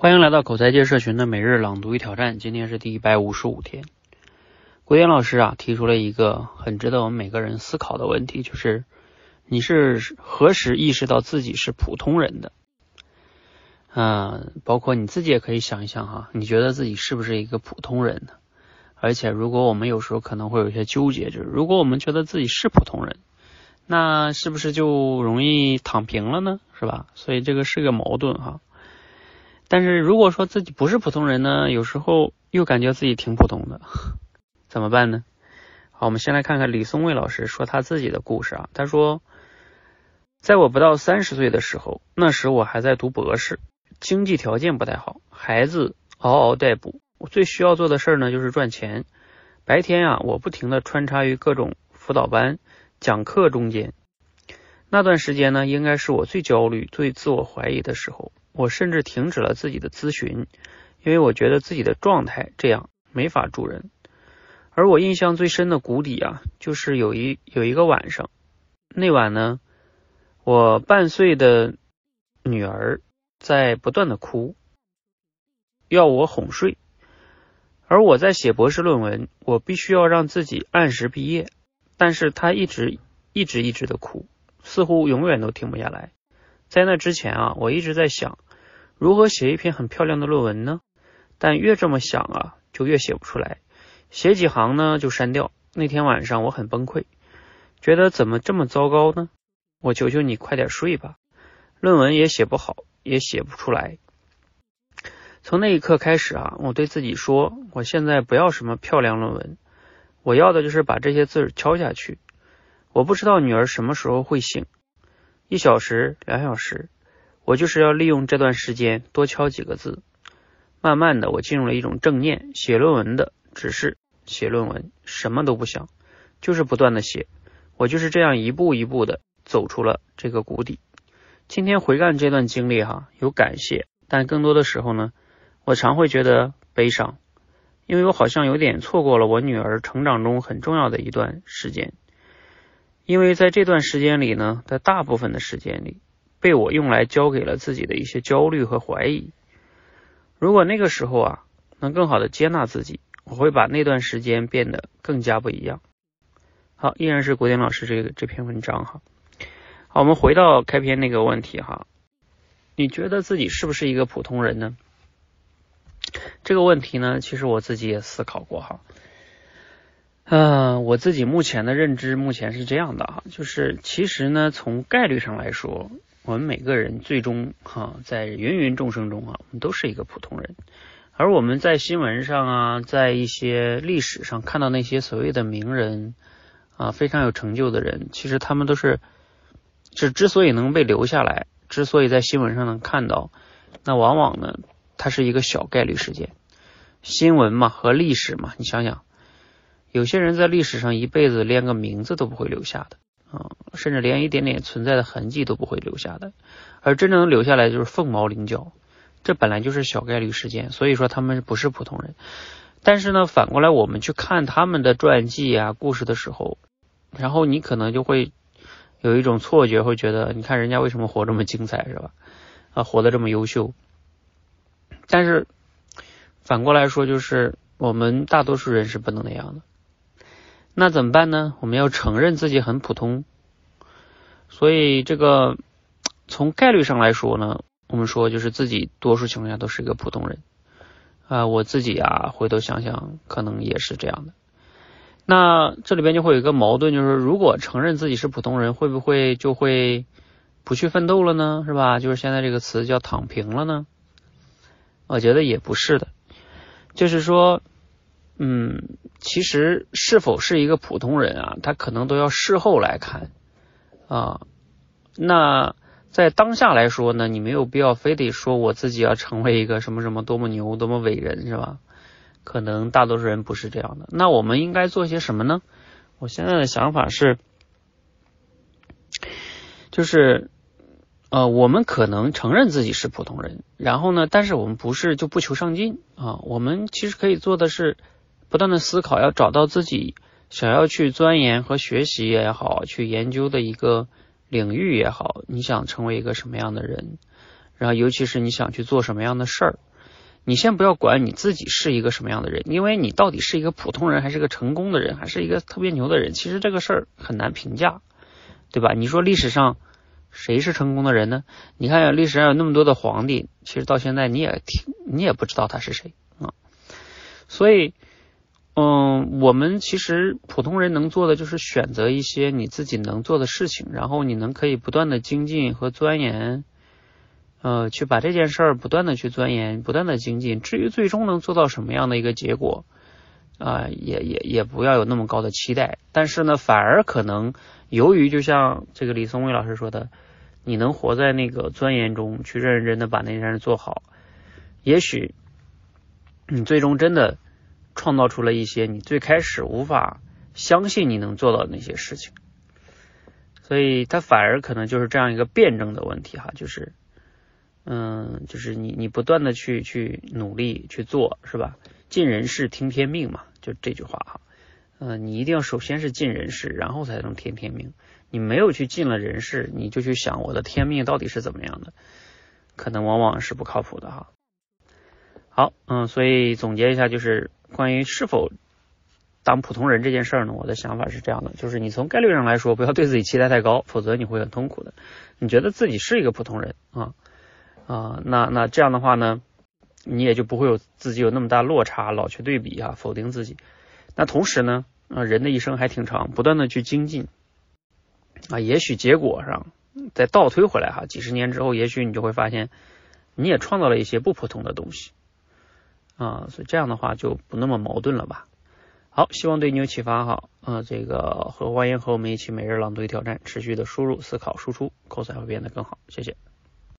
欢迎来到口才界社群的每日朗读与挑战，今天是第一百五十五天。国典老师啊提出了一个很值得我们每个人思考的问题，就是你是何时意识到自己是普通人的？嗯，包括你自己也可以想一想哈，你觉得自己是不是一个普通人呢？而且如果我们有时候可能会有一些纠结，就是如果我们觉得自己是普通人，那是不是就容易躺平了呢？是吧？所以这个是个矛盾哈。但是如果说自己不是普通人呢，有时候又感觉自己挺普通的，怎么办呢？好，我们先来看看李松蔚老师说他自己的故事啊。他说，在我不到三十岁的时候，那时我还在读博士，经济条件不太好，孩子嗷嗷待哺，我最需要做的事儿呢就是赚钱。白天啊，我不停的穿插于各种辅导班、讲课中间。那段时间呢，应该是我最焦虑、最自我怀疑的时候。我甚至停止了自己的咨询，因为我觉得自己的状态这样没法助人。而我印象最深的谷底啊，就是有一有一个晚上，那晚呢，我半岁的女儿在不断的哭，要我哄睡。而我在写博士论文，我必须要让自己按时毕业，但是她一直一直一直的哭，似乎永远都停不下来。在那之前啊，我一直在想。如何写一篇很漂亮的论文呢？但越这么想啊，就越写不出来。写几行呢，就删掉。那天晚上我很崩溃，觉得怎么这么糟糕呢？我求求你快点睡吧。论文也写不好，也写不出来。从那一刻开始啊，我对自己说，我现在不要什么漂亮论文，我要的就是把这些字敲下去。我不知道女儿什么时候会醒，一小时、两小时。我就是要利用这段时间多敲几个字，慢慢的我进入了一种正念，写论文的只是写论文，什么都不想，就是不断的写，我就是这样一步一步的走出了这个谷底。今天回看这段经历哈，有感谢，但更多的时候呢，我常会觉得悲伤，因为我好像有点错过了我女儿成长中很重要的一段时间，因为在这段时间里呢，在大部分的时间里。被我用来交给了自己的一些焦虑和怀疑。如果那个时候啊，能更好的接纳自己，我会把那段时间变得更加不一样。好，依然是国典老师这个这篇文章哈。好，我们回到开篇那个问题哈，你觉得自己是不是一个普通人呢？这个问题呢，其实我自己也思考过哈。嗯，我自己目前的认知目前是这样的哈，就是其实呢，从概率上来说。我们每个人最终哈，在芸芸众生中啊，我们都是一个普通人。而我们在新闻上啊，在一些历史上看到那些所谓的名人啊，非常有成就的人，其实他们都是，是之所以能被留下来，之所以在新闻上能看到，那往往呢，它是一个小概率事件。新闻嘛和历史嘛，你想想，有些人在历史上一辈子连个名字都不会留下的。啊，甚至连一点点存在的痕迹都不会留下的，而真正留下来就是凤毛麟角，这本来就是小概率事件，所以说他们不是普通人。但是呢，反过来我们去看他们的传记啊、故事的时候，然后你可能就会有一种错觉，会觉得你看人家为什么活这么精彩，是吧？啊，活得这么优秀。但是反过来说，就是我们大多数人是不能那样的。那怎么办呢？我们要承认自己很普通，所以这个从概率上来说呢，我们说就是自己多数情况下都是一个普通人啊。我自己啊，回头想想，可能也是这样的。那这里边就会有一个矛盾，就是如果承认自己是普通人，会不会就会不去奋斗了呢？是吧？就是现在这个词叫躺平了呢？我觉得也不是的，就是说。嗯，其实是否是一个普通人啊，他可能都要事后来看啊。那在当下来说呢，你没有必要非得说我自己要成为一个什么什么多么牛、多么伟人，是吧？可能大多数人不是这样的。那我们应该做些什么呢？我现在的想法是，就是呃，我们可能承认自己是普通人，然后呢，但是我们不是就不求上进啊。我们其实可以做的是。不断的思考，要找到自己想要去钻研和学习也好，去研究的一个领域也好，你想成为一个什么样的人？然后尤其是你想去做什么样的事儿，你先不要管你自己是一个什么样的人，因为你到底是一个普通人，还是个成功的人，还是一个特别牛的人，其实这个事儿很难评价，对吧？你说历史上谁是成功的人呢？你看历史上有那么多的皇帝，其实到现在你也听你也不知道他是谁啊，所以。嗯，我们其实普通人能做的就是选择一些你自己能做的事情，然后你能可以不断的精进和钻研，呃，去把这件事儿不断的去钻研，不断的精进。至于最终能做到什么样的一个结果，啊，也也也不要有那么高的期待。但是呢，反而可能由于就像这个李松蔚老师说的，你能活在那个钻研中，去认认真真的把那件事做好，也许你最终真的。创造出了一些你最开始无法相信你能做到的那些事情，所以它反而可能就是这样一个辩证的问题哈，就是，嗯，就是你你不断的去去努力去做是吧？尽人事听天命嘛，就这句话哈，嗯，你一定要首先是尽人事，然后才能听天命。你没有去尽了人事，你就去想我的天命到底是怎么样的，可能往往是不靠谱的哈。好，嗯，所以总结一下就是。关于是否当普通人这件事儿呢，我的想法是这样的，就是你从概率上来说，不要对自己期待太高，否则你会很痛苦的。你觉得自己是一个普通人啊啊，那那这样的话呢，你也就不会有自己有那么大落差，老去对比啊，否定自己。那同时呢，啊，人的一生还挺长，不断的去精进啊，也许结果上再倒推回来哈，几十年之后，也许你就会发现，你也创造了一些不普通的东西。啊，所以这样的话就不那么矛盾了吧？好，希望对你有启发哈。啊，这个和欢迎和我们一起每日朗读与挑战，持续的输入、思考、输出，口才会变得更好。谢谢。